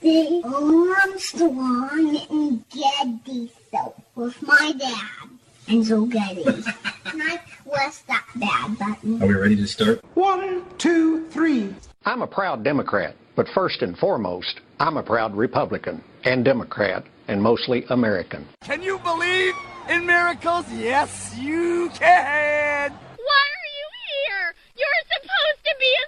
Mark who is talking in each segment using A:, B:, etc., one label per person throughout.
A: The Armstrong and Getty show with my dad and Joe Getty. and I press that bad button.
B: Are we ready to start?
C: One, two, three.
D: I'm a proud Democrat, but first and foremost, I'm a proud Republican and Democrat and mostly American.
E: Can you believe in miracles? Yes, you can.
F: Why are you here? You're supposed to be asleep.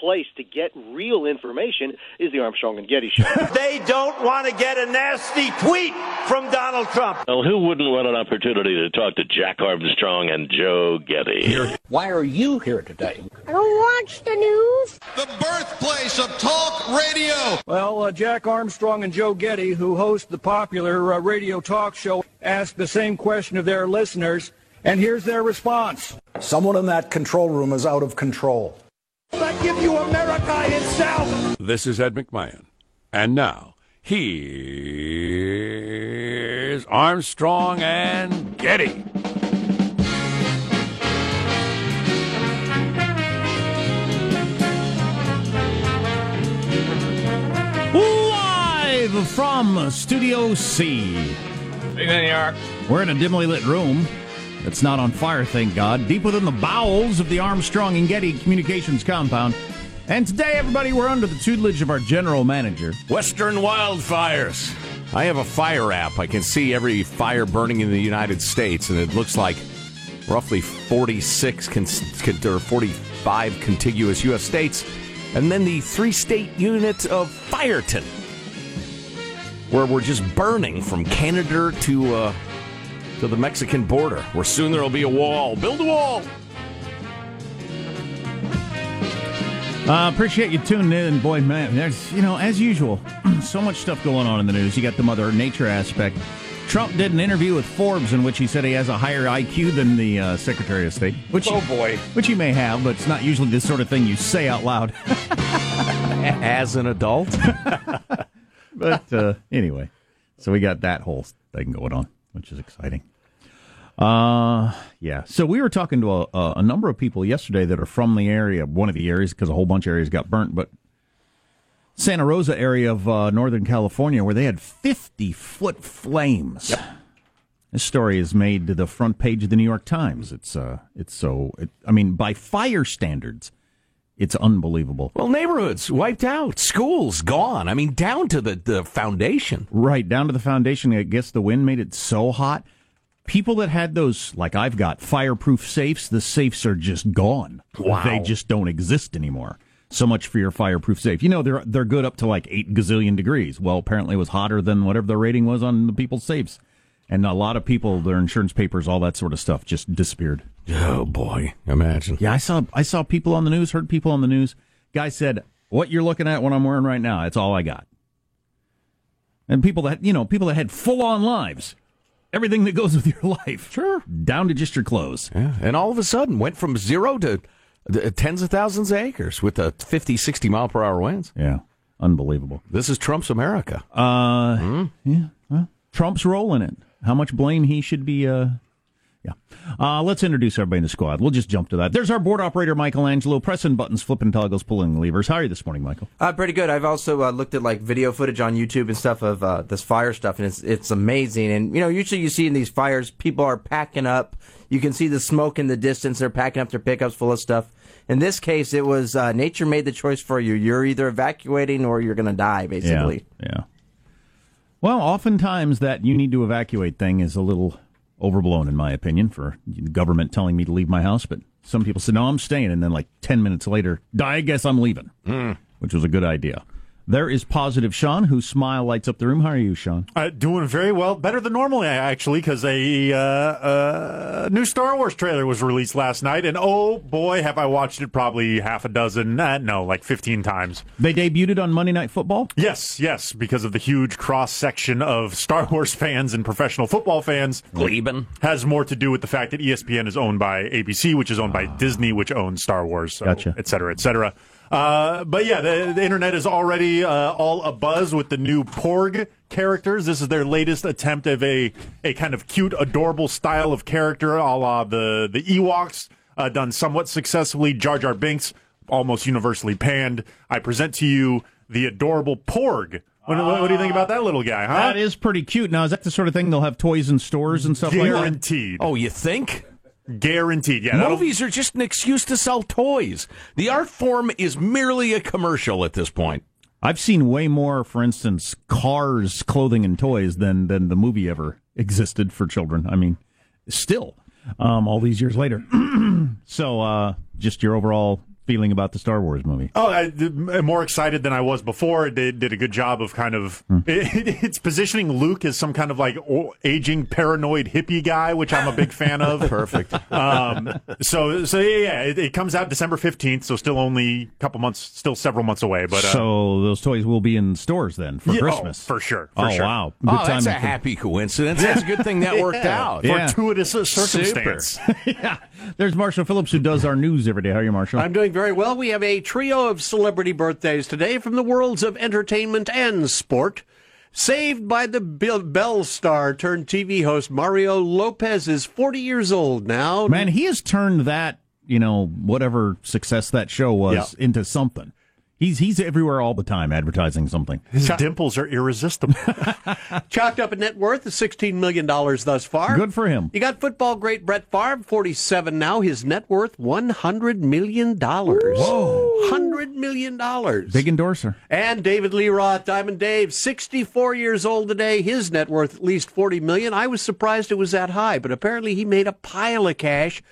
G: place to get real information is the Armstrong and Getty show.
H: they don't want to get a nasty tweet from Donald Trump.
I: Well, who wouldn't want an opportunity to talk to Jack Armstrong and Joe Getty?
D: Why are you here today?
A: I don't watch the news.
J: The birthplace of talk radio.
C: Well, uh, Jack Armstrong and Joe Getty, who host the popular uh, radio talk show, asked the same question of their listeners, and here's their response.
K: Someone in that control room is out of control.
C: I give you America itself.
L: This is Ed McMahon. And now, here's Armstrong and Getty.
M: Live from Studio C.
N: New York.
M: We're in a dimly lit room. It's not on fire, thank God, deep within the bowels of the Armstrong and Getty Communications compound. And today, everybody, we're under the tutelage of our general manager.
O: Western Wildfires. I have a fire app. I can see every fire burning in the United States, and it looks like roughly 46 con- or 45 contiguous U.S. states, and then the three state unit of Fireton, where we're just burning from Canada to. Uh, to the Mexican border, where soon there will be a wall. Build a wall.
M: Uh, appreciate you tuning in, boy, man. There's, you know, as usual, so much stuff going on in the news. You got the Mother Nature aspect. Trump did an interview with Forbes in which he said he has a higher IQ than the uh, Secretary of State. Which,
O: oh boy,
M: which he may have, but it's not usually the sort of thing you say out loud
O: as an adult.
M: but uh, anyway, so we got that whole thing going on, which is exciting. Uh, yeah. So we were talking to a, a number of people yesterday that are from the area, one of the areas, because a whole bunch of areas got burnt, but Santa Rosa area of uh, Northern California, where they had 50 foot flames. Yep. This story is made to the front page of the New York Times. It's uh, it's so. It, I mean, by fire standards, it's unbelievable.
O: Well, neighborhoods wiped out, schools gone. I mean, down to the the foundation.
M: Right down to the foundation. I guess the wind made it so hot people that had those, like I've got, fireproof safes, the safes are just gone.
O: Wow.
M: They just don't exist anymore. So much for your fireproof safe. You know, they're they're good up to like eight gazillion degrees. Well, apparently it was hotter than whatever the rating was on the people's safes. And a lot of people, their insurance papers, all that sort of stuff just disappeared.
O: Oh boy, imagine.
M: Yeah, I saw I saw people on the news, heard people on the news. Guy said, "What you're looking at, what I'm wearing right now, it's all I got." And people that you know, people that had full on lives everything that goes with your life.
O: Sure.
M: Down to just your clothes.
O: Yeah. And all of a sudden went from zero to tens of thousands of acres with a 50, 60 mile per hour winds.
M: Yeah. Unbelievable.
O: This is Trump's America.
M: Uh, mm. yeah. Well, Trump's rolling it. How much blame he should be, uh, yeah. Uh, let's introduce everybody in the squad. We'll just jump to that. There's our board operator, Michelangelo, pressing buttons, flipping toggles, pulling levers. How are you this morning, Michael?
J: Uh, pretty good. I've also uh, looked at like video footage on YouTube and stuff of uh, this fire stuff, and it's it's amazing. And you know, usually you see in these fires, people are packing up. You can see the smoke in the distance. They're packing up their pickups full of stuff. In this case, it was uh, nature made the choice for you. You're either evacuating or you're going to die, basically.
M: Yeah. yeah. Well, oftentimes that you need to evacuate thing is a little overblown in my opinion for the government telling me to leave my house but some people said no i'm staying and then like 10 minutes later i guess i'm leaving
O: mm.
M: which was a good idea There is positive Sean, whose smile lights up the room. How are you, Sean?
B: Uh, doing very well, better than normally actually, because a uh, uh, new Star Wars trailer was released last night, and oh boy, have I watched it probably half a dozen, uh, no, like fifteen times.
M: They debuted on Monday Night Football.
B: Yes, yes, because of the huge cross section of Star Wars fans and professional football fans.
O: Gleben
B: has more to do with the fact that ESPN is owned by ABC, which is owned by Disney, which owns Star Wars, so,
M: Gotcha.
B: et cetera, et cetera. Uh, but yeah, the, the internet is already uh, all abuzz with the new Porg characters. This is their latest attempt of a a kind of cute, adorable style of character, a la the the Ewoks, uh, done somewhat successfully. Jar Jar Binks, almost universally panned. I present to you the adorable Porg. What, what, what do you think about that little guy? Huh?
M: That is pretty cute. Now, is that the sort of thing they'll have toys in stores and stuff like that?
B: Guaranteed.
O: Oh, you think?
B: Guaranteed. Yeah.
O: Movies are just an excuse to sell toys. The art form is merely a commercial at this point.
M: I've seen way more, for instance, cars, clothing, and toys than than the movie ever existed for children. I mean, still, um, all these years later. so, uh, just your overall feeling about the Star Wars movie?
B: Oh, I, am more excited than I was before. It did, did a good job of kind of it, it's positioning Luke as some kind of like aging paranoid hippie guy, which I'm a big fan of.
O: Perfect.
B: Um, so so yeah, yeah it, it comes out December 15th, so still only a couple months, still several months away. But uh,
M: so those toys will be in stores then for
B: Yeah, oh,
M: Christmas
B: for sure, for
M: oh
B: sure.
M: wow! Good
O: oh, that's a
M: timing
O: happy coincidence. That's a good thing that worked
B: Yeah.
O: out.
M: Yeah.
B: fortuitous circumstance.
M: yeah, there's Marshall Phillips who does our news every day. How are you, Marshall?
N: I'm doing very well. We have a trio of celebrity birthdays today from the worlds of entertainment and sport. Saved by the Bell star turned TV host Mario Lopez is 40 years old now.
M: Man, he has turned that you know whatever success that show was into something. He's he's everywhere all the time advertising something.
B: His dimples are irresistible.
N: Chalked up a net worth of $16 million thus far.
M: Good for him.
N: You got football great Brett Favre, 47 now. His net worth, $100 million. Whoa. $100 million.
M: Big endorser.
N: And David Lee Roth, Diamond Dave, 64 years old today. His net worth at least 40 million. I was surprised it was that high, but apparently he made a pile of cash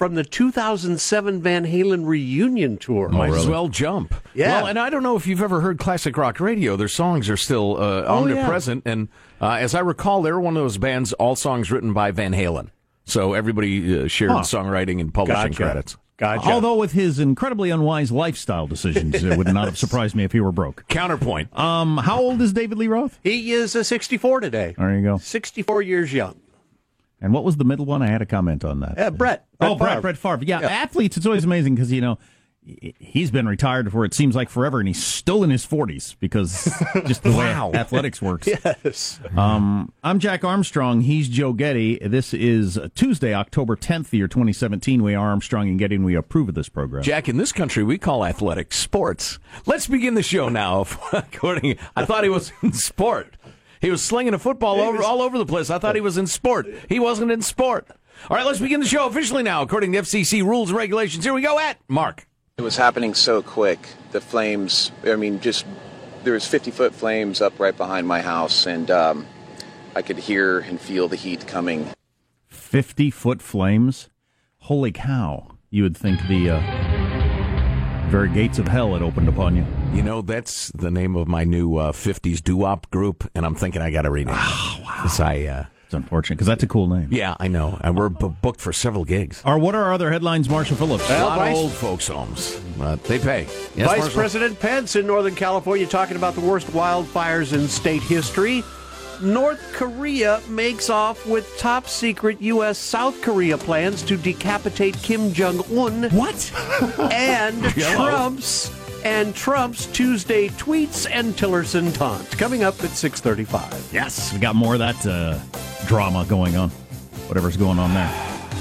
N: from the 2007 Van Halen reunion tour.
O: Might as well jump.
N: Yeah.
O: Well, and I don't know if you've ever heard classic rock radio. Their songs are still uh,
N: Oh, yeah.
O: omnipresent, and uh, as I recall, they're one of those bands. All songs written by Van Halen, so everybody uh, shared
M: Huh.
O: songwriting and publishing
M: Gotcha.
O: credits.
M: Although with his incredibly unwise lifestyle decisions, it would not have surprised me if he were broke.
O: Counterpoint.
M: Um, how old is David Lee Roth?
N: He is a 64 today.
M: There you go.
N: 64 years young.
M: And what was the middle one? I had a comment on that.
N: Uh, Brett.
M: oh,
N: Brett
M: Brett,
N: Favre.
M: Brett Favre. Yeah,
N: Yeah.
M: athletes, it's always amazing because, you know, he- he's been retired for it seems like forever, and he's still in his 40s because just the
N: Wow.
M: way athletics works.
N: Yes.
M: Um, I'm Jack Armstrong. He's Joe Getty. This is Tuesday, October 10th, the year 2017. We are Armstrong and Getty, and we approve of this program.
O: Jack, in this country, we call athletics sports. Let's begin the show now. According, I thought he was in sport. He was slinging a football over all over the place. I thought he was in sport. He wasn't in sport. All right, let's begin the show officially now, according to FCC rules and regulations. Here we go at Mark.
P: It was happening so quick. The flames, I mean, just there was 50 foot flames up right behind my house, and um, I could hear and feel the heat coming.
M: 50 foot flames. Holy cow. You would think the uh, very gates of hell had opened upon you.
O: You know, that's the name of my new uh, 50s doo-wop group, and I'm thinking I got to rename it. Oh, wow. I, uh,
M: It's unfortunate because that's a cool name.
O: yeah, I know. And we're b- booked for several gigs.
M: Or what are our other headlines, Marshall Phillips?
O: a lot
N: Vice-
O: of old folks' homes. But they pay. Yes,
N: Vice
O: Marshall?
N: President Pence in Northern California talking about the worst wildfires in state history. North Korea makes off with top secret U.S. South Korea plans to decapitate Kim Jong Un.
O: What?
N: and
O: Hello.
N: Trump's and Trump's Tuesday tweets and Tillerson taunt coming up at 6:35.
M: Yes, we got more of that uh, drama going on. Whatever's going on there.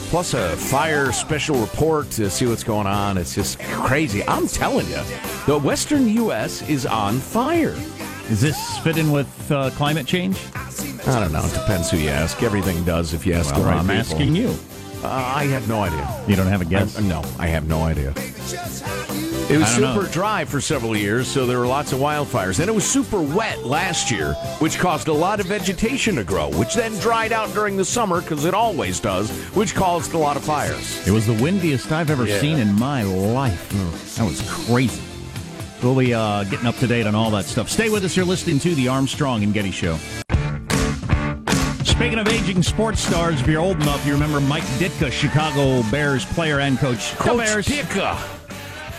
O: Plus a fire special report to see what's going on. It's just crazy. I'm telling you, the western U.S. is on fire.
M: Is this fit in with uh, climate change?
O: I don't know. It depends who you ask. Everything does if you ask
M: Well,
O: the right
M: I'm
O: people.
M: asking you.
O: Uh, I have no idea.
M: You don't have a guess?
O: I'm- no, I have no idea. It was super
M: know.
O: dry for several years, so there were lots of wildfires. And it was super wet last year, which caused a lot of vegetation to grow, which then dried out during the summer, because it always does, which caused a lot of fires.
M: It was the windiest I've ever
O: Yeah.
M: seen in my life. That was crazy. We'll be uh, getting up to date on all that stuff. Stay with us. You're listening to the Armstrong and Getty Show. Speaking of aging sports stars, if you're old enough, you remember Mike Ditka, Chicago Bears player and coach.
O: Coach
M: Bears.
O: Ditka.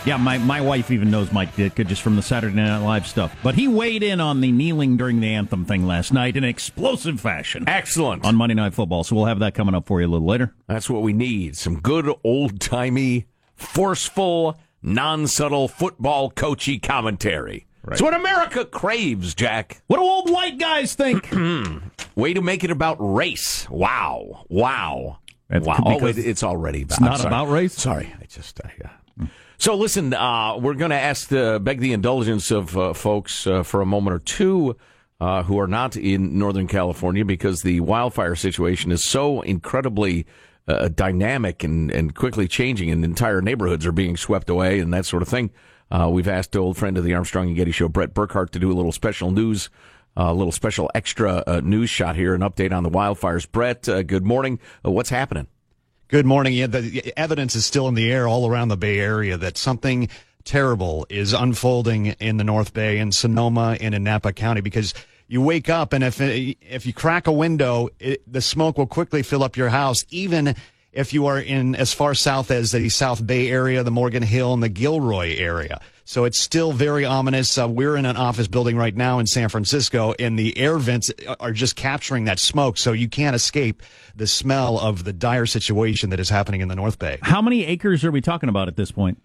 M: Yeah, my, my wife even knows Mike Ditka just from the Saturday Night Live stuff. But he weighed in on the kneeling during the anthem thing last night in explosive fashion.
O: Excellent.
M: On Monday Night Football. So we'll have that coming up for you a little later.
O: That's what we need. Some good old timey, forceful, non subtle football coachy commentary.
M: Right.
O: It's what America craves, Jack.
M: What do old white guys think?
O: Way to make it about race. Wow. Wow.
M: That's
O: wow. Oh, it, it's already about
M: it's not about race?
O: Sorry. I just. I, uh, so listen, uh, we're going to ask the beg the indulgence of uh, folks uh, for a moment or two uh, who are not in Northern California because the wildfire situation is so incredibly uh, dynamic and, and quickly changing, and entire neighborhoods are being swept away and that sort of thing. Uh, we've asked old friend of the Armstrong and Getty Show, Brett Burkhart, to do a little special news, a little special extra news shot here, an update on the wildfires. Brett, good morning. What's happening?
Q: Good morning. Yeah, the evidence is still in the air all around the Bay Area that something terrible is unfolding in the North Bay, in Sonoma, and in Napa County because you wake up and if if you crack a window, it, the smoke will quickly fill up your house, even if you are in as far south as the South Bay area, the Morgan Hill, and the Gilroy area. So it's still very ominous. Uh, we're in an office building right now in San Francisco, and the air vents are just capturing that smoke, so you can't escape the smell of the dire situation that is happening in the North Bay.
M: How many acres are we talking about at this point?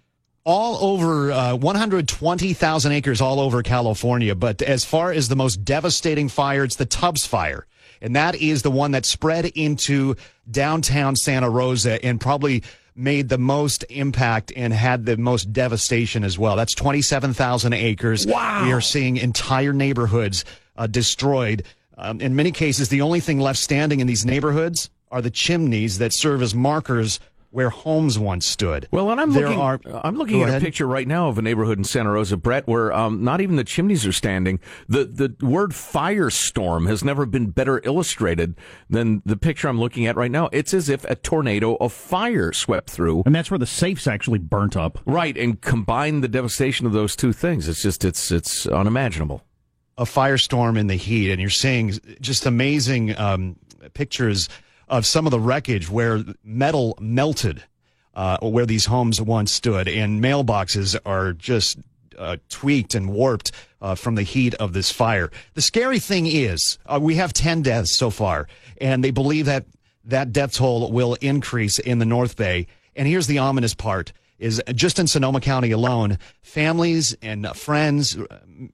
Q: all over uh, 120,000 acres all over California. But as far as the most devastating fire, it's the Tubbs fire. And that is the one that spread into downtown Santa Rosa and probably made the most impact and had the most devastation as well. That's 27,000 acres.
O: Wow.
Q: We are seeing entire neighborhoods uh, destroyed. Um, in many cases, the only thing left standing in these neighborhoods are the chimneys that serve as markers where homes once stood.
O: Well, and I'm
Q: there
O: looking,
Q: are.
O: I'm looking at
Q: ahead.
O: a picture right now of a neighborhood in Santa Rosa, Brett, where um, not even the chimneys are standing. The the word firestorm has never been better illustrated than the picture I'm looking at right now. It's as if a tornado of fire swept through.
M: And that's where the safes actually burnt up.
O: Right, and combine the devastation of those two things. It's just it's it's unimaginable.
Q: a firestorm in the heat, and you're seeing just amazing um, pictures of some of the wreckage where metal melted, uh, where these homes once stood, and mailboxes are just uh, tweaked and warped uh, from the heat of this fire. The scary thing is, uh, we have 10 deaths so far, and they believe that that death toll will increase in the North Bay. And here's the ominous part is just in Sonoma County alone, families and friends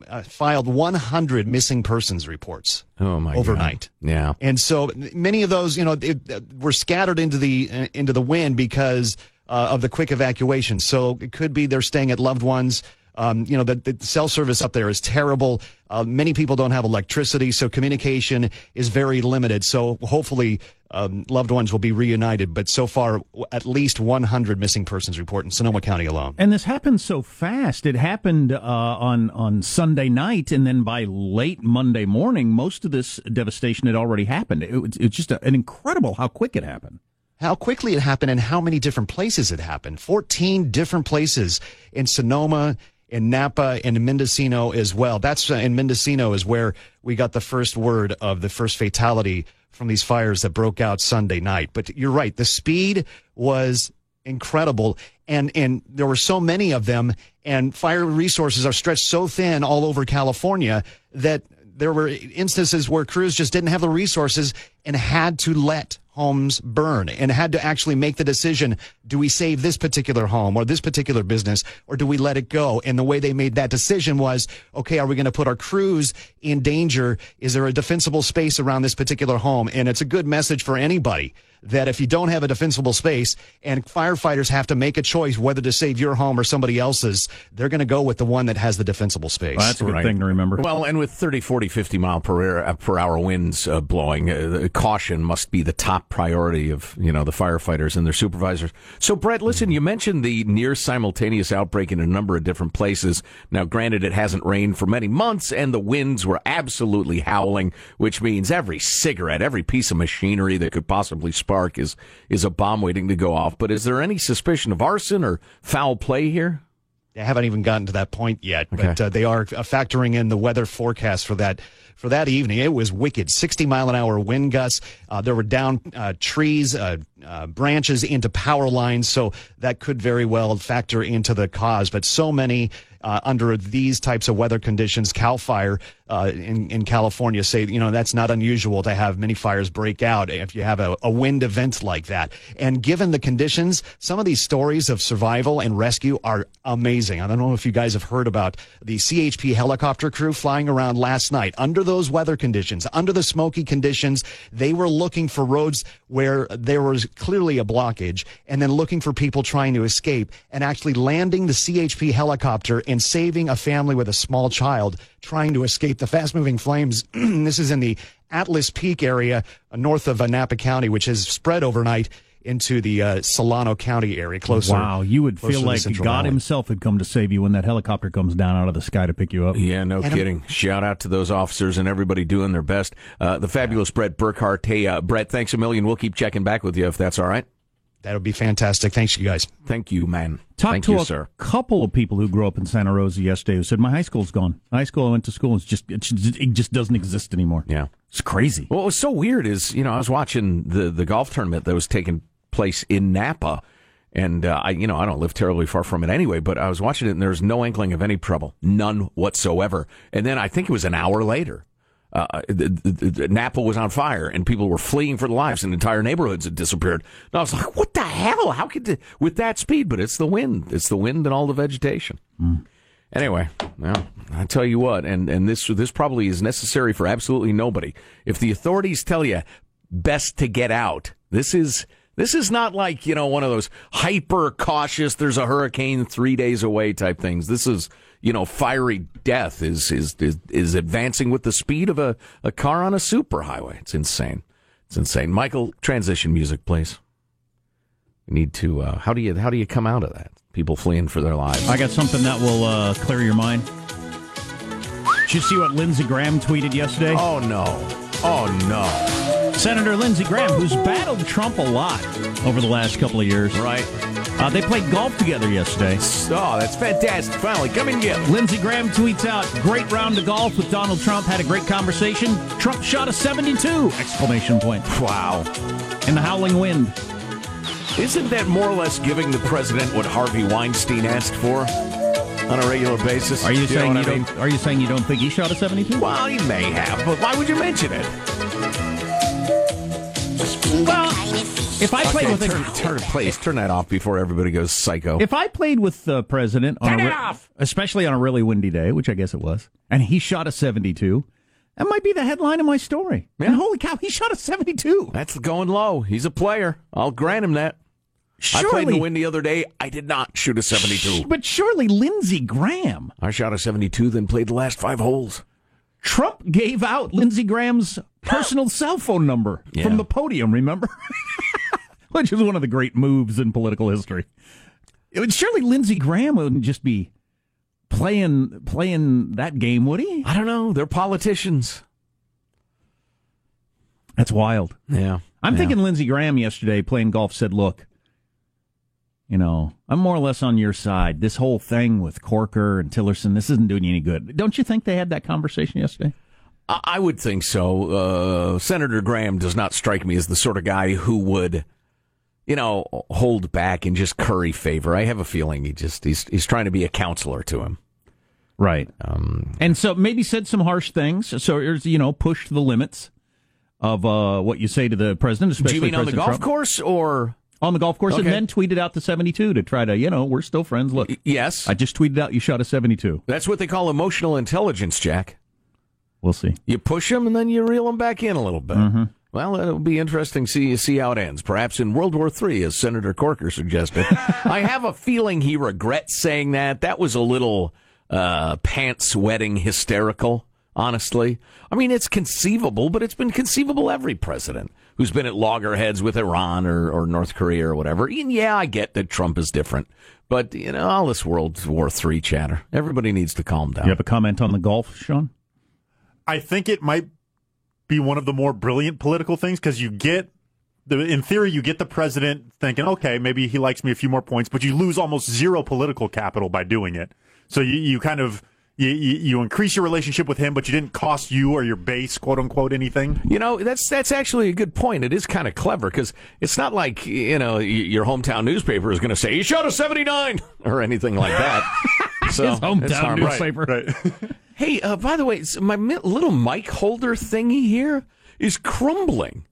Q: uh, filed 100 missing persons reports
O: Oh my!
Q: overnight.
O: God. Yeah.
Q: And so many of those, you know, it, uh, were scattered into the uh, into the wind because uh, of the quick evacuation. So it could be they're staying at loved ones. Um, you know, the, the cell service up there is terrible. Uh, many people don't have electricity, so communication is very limited. So hopefully, um, loved ones will be reunited. But so far, at least 100 missing persons report in Sonoma County alone.
M: And this happened so fast. It happened uh, on on Sunday night, and then by late Monday morning, most of this devastation had already happened. It, it's just a, an incredible how quick it happened.
Q: how quickly it happened and how many different places it happened. 14 different places in Sonoma, in Napa, and Mendocino as well. That's uh, in Mendocino is where we got the first word of the first fatality from these fires that broke out Sunday night. But you're right. The speed was incredible. And, and there were so many of them and fire resources are stretched so thin all over California that there were instances where crews just didn't have the resources and had to let homes burn and had to actually make the decision do we save this particular home or this particular business or do we let it go? And the way they made that decision was okay are we going to put our crews in danger? Is there a defensible space around this particular home? And it's a good message for anybody that if you don't have a defensible space and firefighters have to make a choice whether to save your home or somebody else's they're going to go with the one that has the defensible space
M: Well, that's a good thing to remember.
O: Well, and with 30, 40, 50 mile per hour, per hour winds uh, blowing, uh, caution must be the top priority of you know the firefighters and their supervisors. So, Brett, listen, you mentioned the near simultaneous outbreak in a number of different places. Now, granted, it hasn't rained for many months, and the winds were absolutely howling, which means every cigarette, every piece of machinery that could possibly spark is is a bomb waiting to go off. But is there any suspicion of arson or foul play here?
Q: They haven't even gotten to that point yet, but uh, they are uh, factoring in the weather forecast for that for that evening. It was wicked, sixty mile an hour wind gusts. Uh, there were down uh, trees, uh, uh, branches into power lines, so that could very well factor into the cause. But so many uh, under these types of weather conditions, Cal Fire uh, in, in California say, you know, that's not unusual to have many fires break out if you have a, a wind event like that. And given the conditions, some of these stories of survival and rescue are amazing. I don't know if you guys have heard about the CHP helicopter crew flying around last night under those weather conditions, under the smoky conditions. They were looking for roads where there was clearly a blockage and then looking for people trying to escape and actually landing the CHP helicopter and saving a family with a small child trying to escape the fast moving flames. this is in the Atlas Peak area north of Napa County, which has spread overnight into the uh, Solano County area, closer.
M: Wow, you would feel like God
Q: Valley.
M: himself had come to save you when that helicopter comes down out of the sky to pick you up.
O: Yeah, no kidding. Shout out to those officers and everybody doing their best. Uh, the fabulous Brett Burkhart. Hey, uh, Brett, thanks a million. We'll keep checking back with you if that's all right.
Q: That would be fantastic. Thanks, you guys.
O: Thank you, man.
M: Talked
O: Thank
M: to
O: you,
M: a
O: sir.
M: couple of people who grew up in Santa Rosa yesterday who said my high school's gone. The high school I went to school is just it just, it just doesn't exist anymore.
O: Yeah,
M: it's crazy.
O: Well, what was so weird is, you know, I was watching the the golf tournament that was taking place in Napa, and uh, I, you know, I don't live terribly far from it anyway, but I was watching it and there was no inkling of any trouble, none whatsoever. And then I think it was an hour later. Uh, the, the, the, Napa was on fire and people were fleeing for their lives and entire neighborhoods had disappeared. And I was like, what the hell? How could, the, with that speed? But it's the wind. It's the wind and all the vegetation. Anyway, well, I tell you what, and, and this this probably is necessary for absolutely nobody. If the authorities tell you best to get out, this is this is not like you know one of those hyper cautious. There's a hurricane three days away type things. This is you know fiery death is is is, is advancing with the speed of a, a car on a superhighway. It's insane. It's insane. Michael, transition music, please. We need to. Uh, how do you how do you come out of that? People fleeing for their lives.
M: I got something that will uh, clear your mind. Did you see what Lindsey Graham tweeted yesterday?
O: Oh no! Oh no!
M: Senator Lindsey Graham, who's battled Trump a lot over the last couple of years.
O: Right.
M: Uh, they played golf together yesterday.
O: Oh, that's fantastic! Finally, come and get.
M: Lindsey Graham tweets out, "Great round of golf with Donald Trump. Had a great conversation. Trump shot a 72!" Exclamation point.
O: Wow!
M: In the howling wind.
O: Isn't that more or less giving the president what Harvey Weinstein asked for on a regular basis?
M: Are you,
O: know
M: saying you
O: I mean?
M: don't? Are you saying you don't think he shot a 72?
O: Well, he may have, but why would you mention it?
M: Well, if I played
O: Okay,
M: with
O: turn,
M: a,
O: turn, please turn that off before everybody goes psycho.
M: if I played with the president, on
O: Turn
M: a
O: it off!
M: especially on a really windy day, which I guess it was, and he shot a 72, that might be the headline of my story. And holy cow, he shot a 72.
O: That's going low. He's a player. I'll grant him that. I played in
M: Surely-
O: the wind the other day. I did not shoot a 72.
M: But surely Lindsey Graham.
O: I shot a 72, then played the last five holes.
M: Trump gave out Lindsey Graham's personal cell phone number
O: Yeah.
M: from the podium, remember? Which is one of the great moves in political history. It would surely Lindsey Graham wouldn't just be playing playing that game, would he?
O: I don't know. They're politicians.
M: That's wild.
O: Yeah.
M: I'm
O: Yeah.
M: thinking Lindsey Graham yesterday playing golf said, "Look, you know, I'm more or less on your side. This whole thing with Corker and Tillerson, this isn't doing you any good." Don't you think they had that conversation yesterday?
O: I would think so. Uh, Senator Graham does not strike me as the sort of guy who would, you know, hold back and just curry favor. I have a feeling he just he's he's trying to be a counselor to him.
M: Right.
O: Um,
M: and so maybe said some harsh things. So you know pushed the limits of uh, what you say to the president,
O: Do you mean on the golf
M: Trump.
O: course or
M: On the golf course, and then tweeted out the 72 to try to, you know, we're still friends. Look,
O: yes,
M: I just tweeted out you shot a 72.
O: that's what they call emotional intelligence, Jack.
M: We'll see.
O: You push them and then you reel them back in a little bit.
M: Mhm.
O: Well, it'll be interesting to see see how it ends. Perhaps in World War III, as Senator Corker suggested. I have a feeling he regrets saying that. That was a little uh, pants wetting hysterical. Honestly, I mean it's conceivable, but it's been conceivable every president who's been at loggerheads with Iran or, or North Korea or whatever. And yeah, I get that Trump is different, but you know all this World War III chatter. Everybody needs to calm down.
M: You have a comment on the golf, Sean?
B: I think it might be one of the more brilliant political things because you get the, in theory, you get the president thinking, okay, maybe he likes me a few more points, but you lose almost zero political capital by doing it. So you, you kind of you, you, you increase your relationship with him, but you didn't cost you or your base, quote unquote, anything.
O: You know, that's that's actually a good point. It is kind of clever because it's not like you know your hometown newspaper is going to say he shot a seventy nine or anything like that. so
M: His hometown
O: it's harmless.
M: newspaper.
O: Hey, uh, by the way, my little mic holder thingy here is crumbling.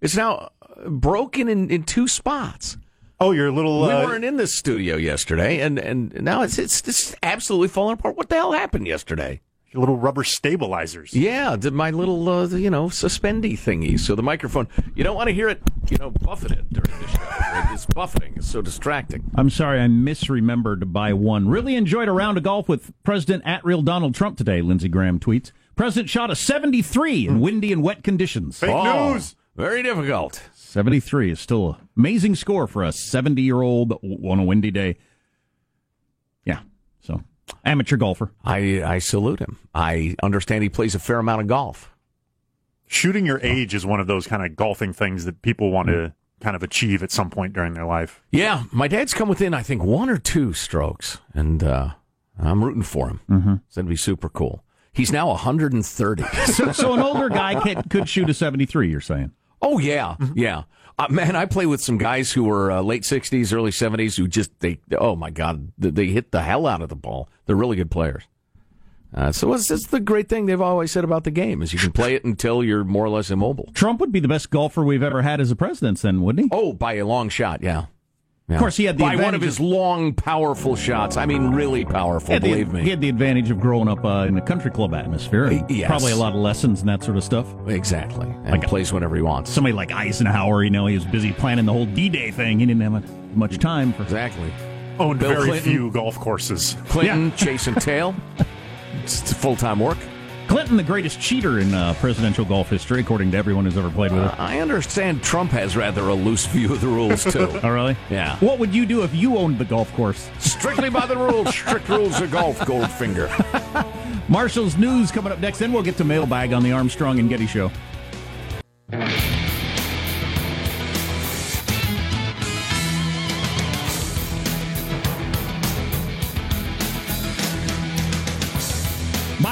O: It's now uh, broken in, in two spots.
B: Oh, your little.
O: we
B: uh,
O: weren't in this studio yesterday, and, and now it's it's just absolutely falling apart. What the hell happened yesterday?
B: Your little rubber stabilizers.
O: Yeah, did my little uh, you know suspendy thingy. So the microphone, you don't want to hear it, you know, buffeted during the show. Right? It's buffeting. It's so distracting.
M: I'm sorry, I misremembered by one. Really enjoyed a round of golf with President at real Donald Trump today, Lindsey Graham tweets. President shot a 73 in windy and wet conditions.
B: Fake
O: Oh,
B: news.
O: Very difficult.
M: 73 is still an amazing score for a 70 year old on a windy day. Yeah, so amateur golfer.
O: I I salute him. I understand he plays a fair amount of golf.
B: Shooting your age is one of those kind of golfing things that people want to kind of achieve at some point during their life.
O: Yeah, my dad's come within, I think, one or two strokes, and uh, I'm rooting for him.
M: Mm-hmm.
O: So that'd be super cool. He's now 130.
M: So, so an older guy can, could shoot a 73, you're saying?
O: Oh yeah, yeah. Uh, man, I play with some guys who were uh, late 60s, early 70s who just they oh my god, they, they hit the hell out of the ball. They're really good players. Uh, so it's, it's the great thing they've always said about the game is you can play it until you're more or less immobile.
M: Trump would be the best golfer we've ever had as a president, then, wouldn't he?
O: Oh, by a long shot, yeah. Yeah.
M: Of course, he had the
O: by one of his
M: of-
O: long, powerful shots. I mean, really powerful.
M: He had the-
O: believe me.
M: He had the advantage of growing up uh, in a country club atmosphere. and
O: Yes.
M: Probably a lot of lessons and that sort of stuff.
O: Exactly. And
M: Like
O: plays whenever he wants.
M: Somebody like Eisenhower, you know, he was busy planning the whole D-Day thing. He didn't have much time for
O: Exactly.
B: Owned
O: Bill
B: very
O: Clinton.
B: few golf courses.
O: Clinton chasing tail. It's full time work.
M: Clinton, the greatest cheater in uh, presidential golf history, according to everyone who's ever played with it.
O: I understand Trump has rather a loose view of the rules too.
M: Oh, really?
O: Yeah.
M: What would you do if you owned the golf course?
O: Strictly by the rules. Strict rules of golf, Goldfinger.
M: Marshall's news coming up next. Then we'll get to mailbag on the Armstrong and Getty show.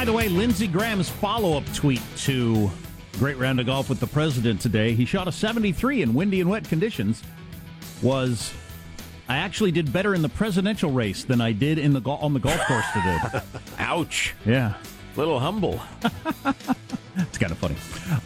M: By the way, Lindsey Graham's follow up tweet to Great Round of Golf with the President today. He shot a 73 in windy and wet conditions. Was I actually did better in the presidential race than I did in the go- on the golf course today.
O: Ouch.
M: yeah.
O: Little humble.
M: It's kind of funny.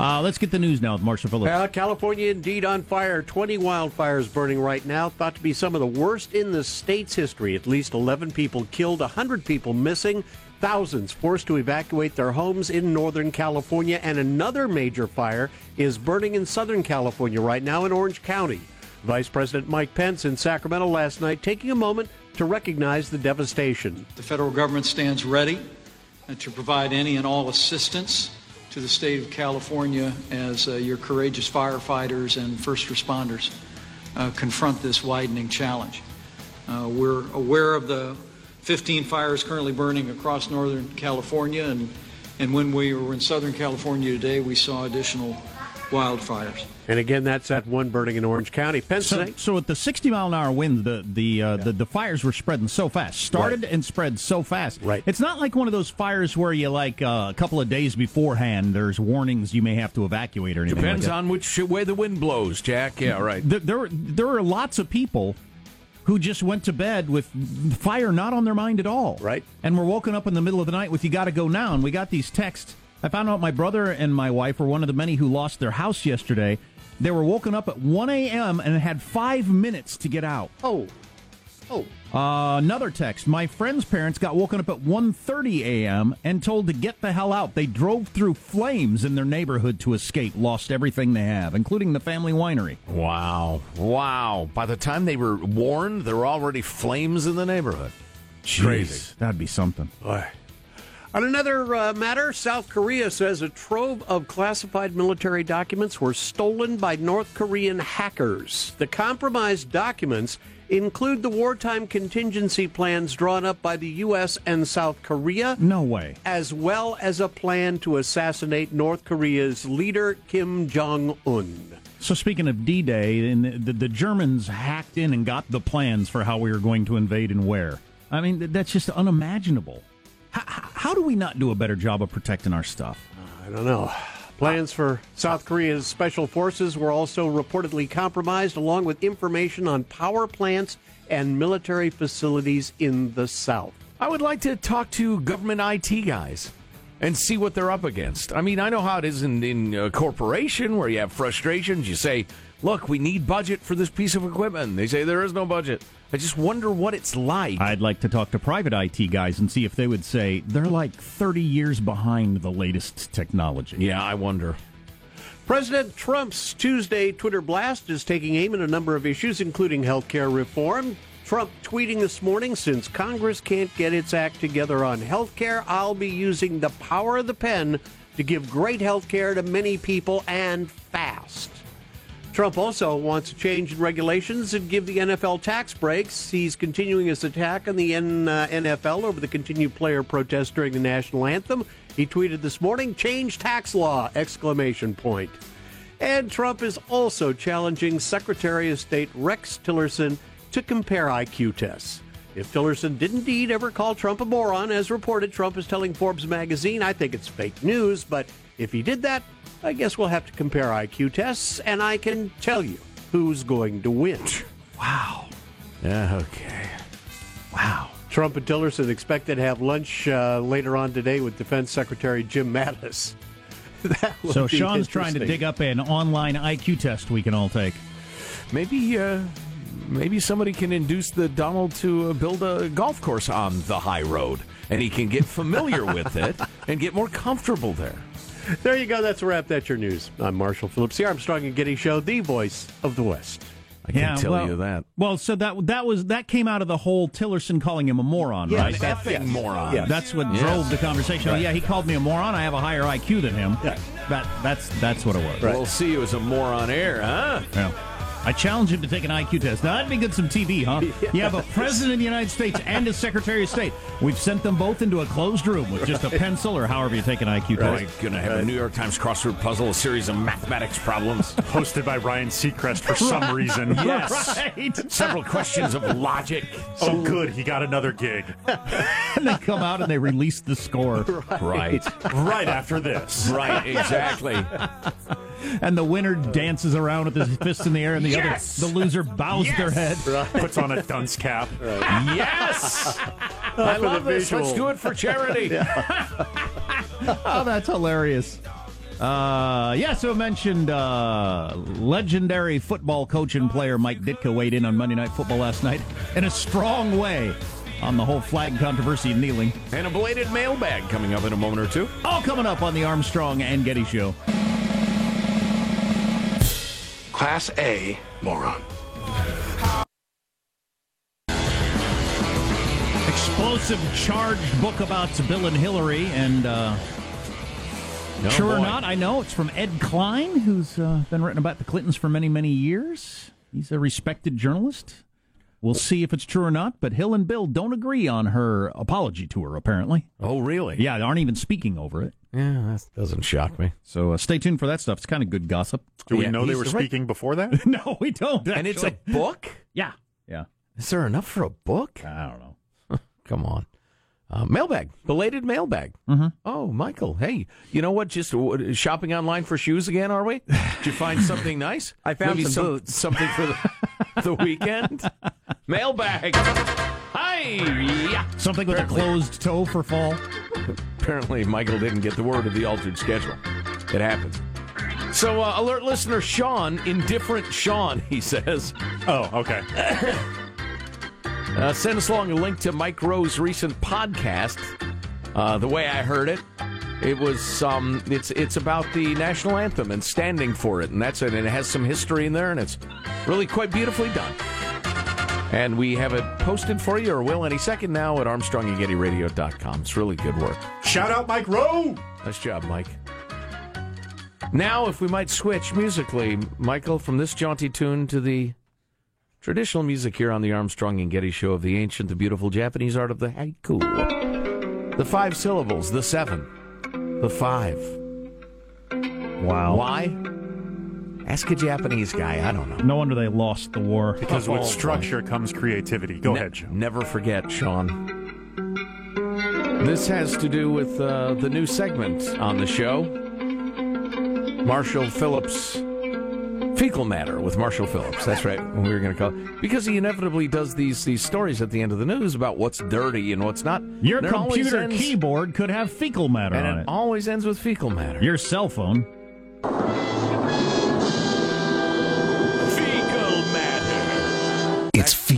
M: Uh, let's get the news now with Marshall Phillips.
N: Uh, California indeed on fire. 20 wildfires burning right now, thought to be some of the worst in the state's history. At least 11 people killed, 100 people missing, thousands forced to evacuate their homes in Northern California. And another major fire is burning in Southern California right now in Orange County. Vice President Mike Pence in Sacramento last night taking a moment to recognize the devastation.
R: The federal government stands ready uh, to provide any and all assistance to the state of California as uh, your courageous firefighters and first responders uh, confront this widening challenge. Uh, we're aware of the 15 fires currently burning across Northern California, and, and when we were in Southern California today, we saw additional wildfires.
N: And again, that's that one burning in Orange County. Pence
M: So,
N: today-
M: so at the 60 mile an hour wind, the the, uh, the the fires were spreading so fast, started and spread so fast.
N: Right.
M: It's not like one of those fires where you like uh, a couple of days beforehand. There's warnings you may have to evacuate or anything.
O: Depends
M: like that.
O: on which way the wind blows, Jack. Yeah, right.
M: There, there there are lots of people who just went to bed with fire not on their mind at all.
N: Right.
M: And were woken up in the middle of the night with "You got to go now." And we got these texts. I found out my brother and my wife were one of the many who lost their house yesterday. They were woken up at 1 a.m. and had five minutes to get out.
N: Oh, oh.
M: Uh, another text. My friend's parents got woken up at 1.30 a.m. and told to get the hell out. They drove through flames in their neighborhood to escape, lost everything they have, including the family winery.
O: Wow. Wow. By the time they were warned, there were already flames in the neighborhood. Crazy.
M: That'd be something.
N: Boy. On another uh, matter, South Korea says a trove of classified military documents were stolen by North Korean hackers. The compromised documents include the wartime contingency plans drawn up by the U.S. and South Korea,
M: No way.
N: as well as a plan to assassinate North Korea's leader, Kim Jong un.
M: So speaking of D-Day, and the, the Germans hacked in and got the plans for how we were going to invade and where. I mean, that's just unimaginable. How, how do we not do a better job of protecting our stuff?
N: I don't know. Plans for South Korea's special forces were also reportedly compromised, along with information on power plants and military facilities in the South.
O: I would like to talk to government IT guys and see what they're up against. I mean, I know how it is in, in a corporation where you have frustrations. You say, look, we need budget for this piece of equipment. They say there is no budget. I just wonder what it's like.
M: I'd like to talk to private IT guys and see if they would say they're like 30 years behind the latest technology.
O: Yeah, I wonder.
N: President Trump's Tuesday Twitter blast is taking aim at a number of issues, including health care reform. Trump tweeting this morning since Congress can't get its act together on health care, I'll be using the power of the pen to give great health care to many people and fast. Trump also wants a change in regulations and give the NFL tax breaks. He's continuing his attack on the N- uh, NFL over the continued player protest during the national anthem. He tweeted this morning, "Change tax law!" exclamation point. And Trump is also challenging Secretary of State Rex Tillerson to compare IQ tests. If Tillerson did indeed ever call Trump a moron, as reported, Trump is telling Forbes magazine, I think it's fake news, but if he did that, I guess we'll have to compare IQ tests, and I can tell you who's going to win.
O: Wow. Yeah, okay.
N: Wow. Trump and Tillerson expected to have lunch uh, later on today with Defense Secretary Jim Mattis. That
M: So Sean's trying to dig up an online IQ test we can all take.
O: Maybe, uh, maybe somebody can induce the Donald to uh, build a golf course on the high road, and he can get familiar with it and get more comfortable there.
N: There you go. That's a wrap. That's your news. I'm Marshall Phillips, the Armstrong and Getty Show, the voice of the West.
O: I can tell
M: well,
O: you that.
M: Well, so that that was that came out of the whole Tillerson calling him a moron,
O: Yeah,
M: right?
O: an effing moron.
M: Yeah, that's what
O: Yes.
M: drove the conversation.
O: Right.
M: Yeah, he called me a moron. I have a higher IQ than him. That that's that's what it was.
O: We'll see you as a moron air, huh?
M: Yeah. I challenge him to take an IQ test. Now, that'd be good some TV, huh? You have a president of the United States and a secretary of state. We've sent them both into a closed room with just a pencil or however you take an IQ
O: Right.
M: test.
O: Gonna have a New York Times crossword puzzle, a series of mathematics problems.
B: Hosted by Ryan Seacrest for some reason.
O: Yes.
M: Right.
O: Several questions of logic.
B: Oh, good. He got another gig.
M: and they come out and they release the score.
O: Right.
B: Right after this.
O: Right, exactly.
M: And the winner dances around with his fists in the air, and the
O: Yes!
M: other, the loser bows their head.
B: Puts on a dunce cap.
O: Yes! I love this. Let's do it for charity.
M: oh, that's hilarious. Uh, yeah, so I mentioned uh, legendary football coach and player Mike Ditka weighed in on Monday Night Football last night in a strong way on the whole flag controversy and kneeling.
O: And a belated mailbag coming up in a moment or two.
M: All coming up on the Armstrong and Getty Show.
S: Class A moron.
M: Explosive charged book about Bill and Hillary, and uh,
O: Oh,
M: sure or not, I know it's from Ed Klein, who's uh, been written about the Clintons for many, many years. He's a respected journalist. We'll see if it's true or not, but Hill and Bill don't agree on her apology tour, apparently.
O: Oh, really?
M: Yeah, they aren't even speaking over it.
O: Yeah, that doesn't shock me.
M: So uh, stay tuned for that stuff. It's kind of good gossip.
B: Do we
O: Yeah,
B: know they were
O: right.
B: speaking before that?
M: no, we don't.
O: And it's a book?
M: Yeah. Yeah.
O: Is there enough for a book?
M: I don't know.
O: Come on. Uh, mailbag, belated mailbag.
M: Mhm.
O: Oh, Michael, hey, you know what? Just uh, shopping online for shoes again, are we? Did you find something nice?
J: I found
O: Maybe
J: some boots.
O: Something for the, the weekend? mailbag. Hi.
M: Something with a
O: Apparently-
M: closed toe for fall.
O: Apparently, Michael didn't get the word of the altered schedule. It happens. So, uh, alert listener Sean, indifferent Sean, he says.
B: Oh, okay.
O: Uh, send us along a link to Mike Rowe's recent podcast. Uh, the way I heard it, it was um, it's it's about the national anthem and standing for it, and that's it. And it has some history in there, and it's really quite beautifully done. And we have it posted for you, or will any second now at ArmstrongandGettyRadio.com. It's really good work.
B: Shout out Mike Rowe.
O: Nice job, Mike. Now, if we might switch musically, Michael, from this jaunty tune to the traditional music here on the Armstrong and Getty Show of the ancient, the beautiful Japanese art of the haiku. The five syllables, the seven, the five.
M: Wow.
O: Why? Ask a Japanese guy. I don't know.
M: No wonder they lost the war.
B: Because with structure comes creativity. Go
O: Ne-
B: ahead, Sean.
O: Never forget, Sean. This has to do with uh, the new segment on the show Marshall Phillips. Fecal matter with Marshall Phillips. That's right. We were going to call it. because he inevitably does these these stories at the end of the news about what's dirty and what's not.
M: Your
O: And
M: computer
O: ends-
M: keyboard could have fecal matter
O: and
M: on
O: it
M: it.
O: always ends with fecal matter.
M: Your cell phone.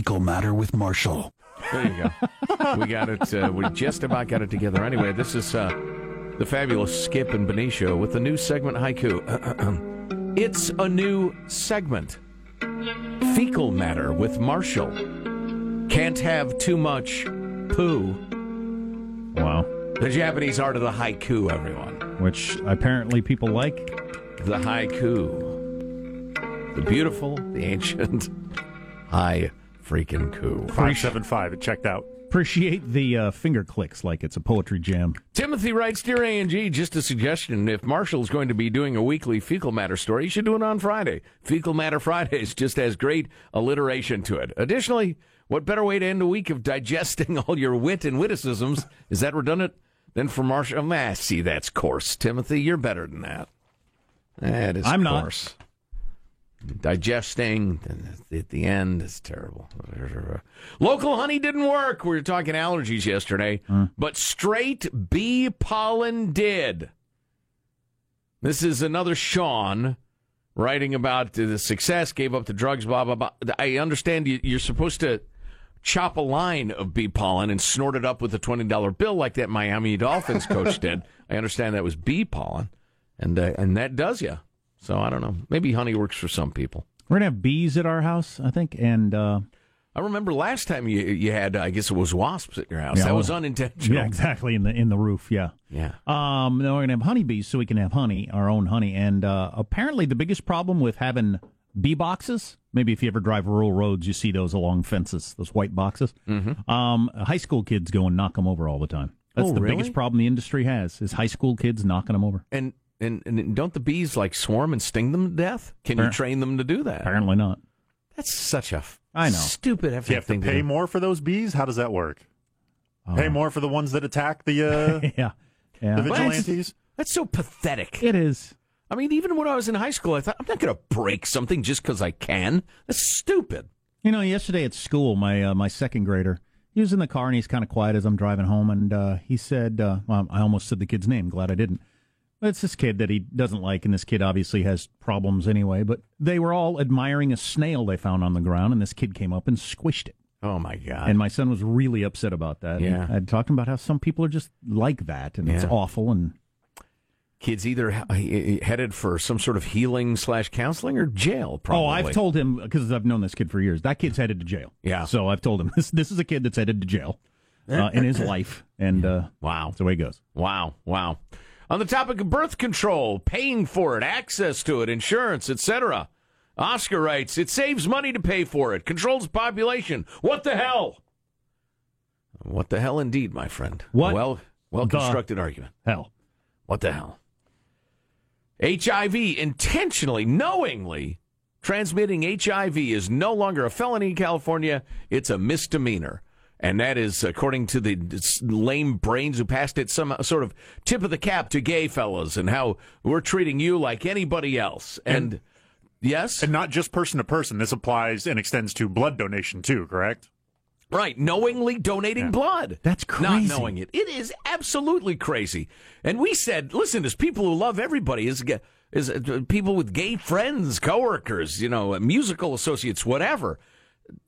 O: Fecal matter
T: with Marshall.
O: There you go. we got it. Uh, we just about got it together. Anyway, this is uh, the fabulous Skip and Benicio with the new segment Haiku. it's a new segment. Fecal matter with Marshall. Can't have too much poo.
M: Wow.
O: The Japanese art of the haiku, everyone.
M: Which apparently people like.
O: The haiku. The beautiful, the ancient, high freaking coup.
B: 575. It checked out.
M: Appreciate the uh, finger clicks like it's a poetry jam.
O: Timothy writes, Dear A&G, just a suggestion. If Marshall's going to be doing a weekly fecal matter story, he should do it on Friday. Fecal matter Fridays just has great alliteration to it. Additionally, what better way to end a week of digesting all your wit and witticisms, is that redundant, than for Marshall? Ah, see, that's coarse, Timothy. You're better than that. That is
M: I'm not.
O: Digesting at the end is terrible. Local honey didn't work. We were talking allergies yesterday, but straight bee pollen did. This is another Sean writing about the success, gave up the drugs, blah, blah, blah. I understand you, you're supposed to chop a line of bee pollen and snort it up with a $20 bill like that Miami Dolphins coach did. I understand that was bee pollen, and, uh, and that does you. So I don't know. Maybe honey works for some people.
M: We're gonna have bees at our house, I think, and uh,
O: I remember last time you you had, I guess it was wasps at your house.
M: Yeah,
O: that was unintentional.
M: yeah, exactly in the in the roof. Yeah,
O: Yeah.
M: Um, no, we're gonna have honeybees so we can have honey, our own honey. And uh, apparently, the biggest problem with having bee boxes. Maybe if you ever drive rural roads, you see those along fences, those white boxes.
O: Mhm.
M: Um, high school kids go and knock them over all the time. That's
O: Oh,
M: the
O: really?
M: biggest problem the industry has is high school kids knocking them over.
O: And, and and don't the bees like swarm and sting them to death? Can you train them to do that?
M: Apparently not.
O: That's such a f-
M: I know.
O: stupid
B: Do you have to
O: thing to
B: pay
O: do.
B: more for those bees? How does that work? Pay more for the ones that attack the uh,
M: yeah, yeah.
B: the
O: Well,
B: vigilantes?
O: That's so pathetic.
M: It is.
O: I mean, even when I was in high school, I thought I'm not going to break something just because I can. That's stupid.
M: You know, yesterday at school, my uh, my second grader, he was in the car and he's kind of quiet as I'm driving home, and uh, he said, uh, well, I almost said the kid's name. Glad I didn't. It's this kid that he doesn't like, and this kid obviously has problems anyway. But they were all admiring a snail they found on the ground, and this kid came up and squished it.
O: Oh my god!
M: And my son was really upset about that.
O: Yeah.
M: And I'd talked about how some people are just like that, and it's awful. And
O: Kids either headed for some sort of healing slash counseling or jail. Probably.
M: oh, I've told him because I've known this kid for years. That kid's headed to jail.
O: Yeah.
M: So I've told him this. This is a kid that's headed to jail uh, in his life, and uh,
O: Wow.
M: that's the way it goes.
O: Wow, wow. On the topic of birth control, paying for it, access to it, insurance, etc. Oscar writes, it saves money to pay for it, controls population. What the hell? What the hell indeed, my friend.
M: What
O: Well, well constructed argument.
M: Hell.
O: What the hell? HIV intentionally, knowingly transmitting HIV is no longer a felony in California. It's a misdemeanor. And that is, according to the lame brains who passed it, some sort of tip of the cap to gay fellas and how we're treating you like anybody else. And, yes?
B: And not just person to person. This applies and extends to blood donation too, correct?
O: Right, knowingly donating blood.
M: That's crazy.
O: Not knowing it. It is absolutely crazy. And we said, listen, as people who love everybody, as, as uh, people with gay friends, coworkers, you know, musical associates, whatever,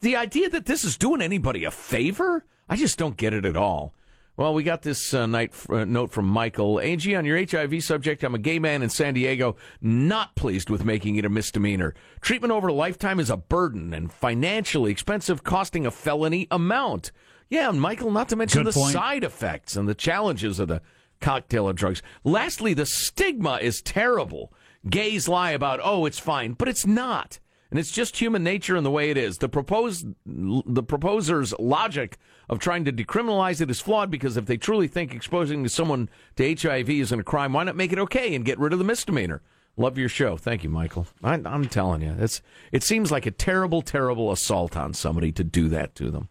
O: the idea that this is doing anybody a favor, I just don't get it at all. Well, we got this uh, night uh, note from Michael. AG, on your HIV subject, I'm a gay man in San Diego, not pleased with making it a misdemeanor. Treatment over a lifetime is a burden and financially expensive, costing a felony amount. Yeah, and Michael, not to mention
M: Good
O: the
M: point.
O: side effects and the challenges of the cocktail of drugs. Lastly, the stigma is terrible. Gays lie about, oh, it's fine, but it's not. And it's just human nature and the way it is. The proposed, the proposer's logic of trying to decriminalize it is flawed because if they truly think exposing someone to HIV isn't a crime, why not make it okay and get rid of the misdemeanor? Love your show. Thank you, Michael. I, I'm telling you, it's it seems like a terrible, terrible assault on somebody to do that to them.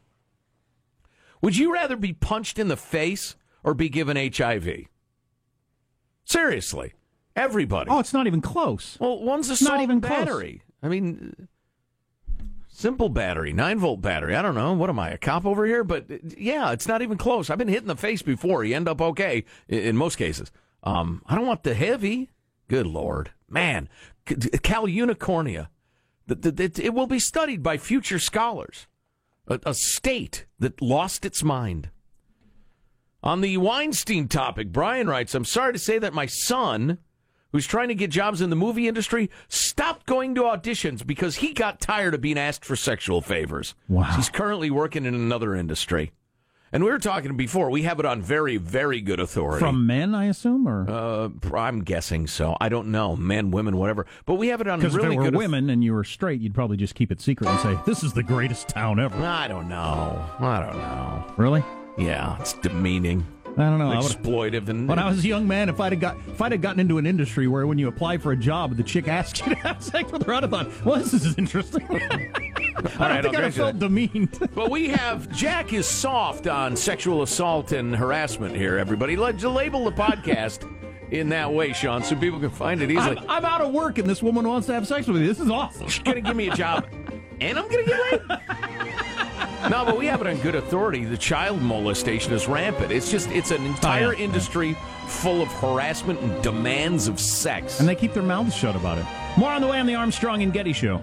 O: Would you rather be punched in the face or be given HIV? Seriously, everybody.
M: Oh, it's not even close.
O: Well, one's assault
M: not even close.
O: battery. I mean, simple battery, nine volt battery. I don't know. What am I, a cop over here? But yeah, it's not even close. I've been hit in the face before. You end up okay in most cases. Um, I don't want the heavy. Good lord, man, Cal unicornia. It will be studied by future scholars. A state that lost its mind. On the Weinstein topic, Brian writes, I'm sorry to say that my son, who's trying to get jobs in the movie industry, stopped going to auditions because he got tired of being asked for sexual favors.
M: Wow.
O: He's currently working in another industry. And we were talking before, we have it on very, very good authority.
M: From men, I assume, or
O: Uh, I'm guessing so. I don't know. Men, women, whatever. But we have it on
M: because
O: really
M: if it were
O: good
M: women and you were straight, you'd probably just keep it secret and say, "This is the greatest town ever."
O: I don't know. I don't know.
M: Really?
O: Yeah, it's demeaning.
M: I don't know.
O: Exploitive and
M: When I was a young man, if I'd have got if I'd have gotten into an industry where when you apply for a job, the chick asks you to have sex with her, I'd have thought, "Well, this is interesting." I don't
O: right,
M: think I'd have felt demeaned.
O: But we have Jack is soft on sexual assault and harassment here, everybody. Let's label the podcast in that way, Sean, so people can find it easily.
M: I'm, I'm out of work and this woman wants to have sex with me. This is awesome.
O: She's going to give me a job, and I'm going to get raped? No, but we have it on good authority. The child molestation is rampant. It's just, it's an entire
M: Oh, yeah,
O: industry full of harassment and demands of sex.
M: And they keep their mouths shut about it. More on the way on the Armstrong and Getty Show.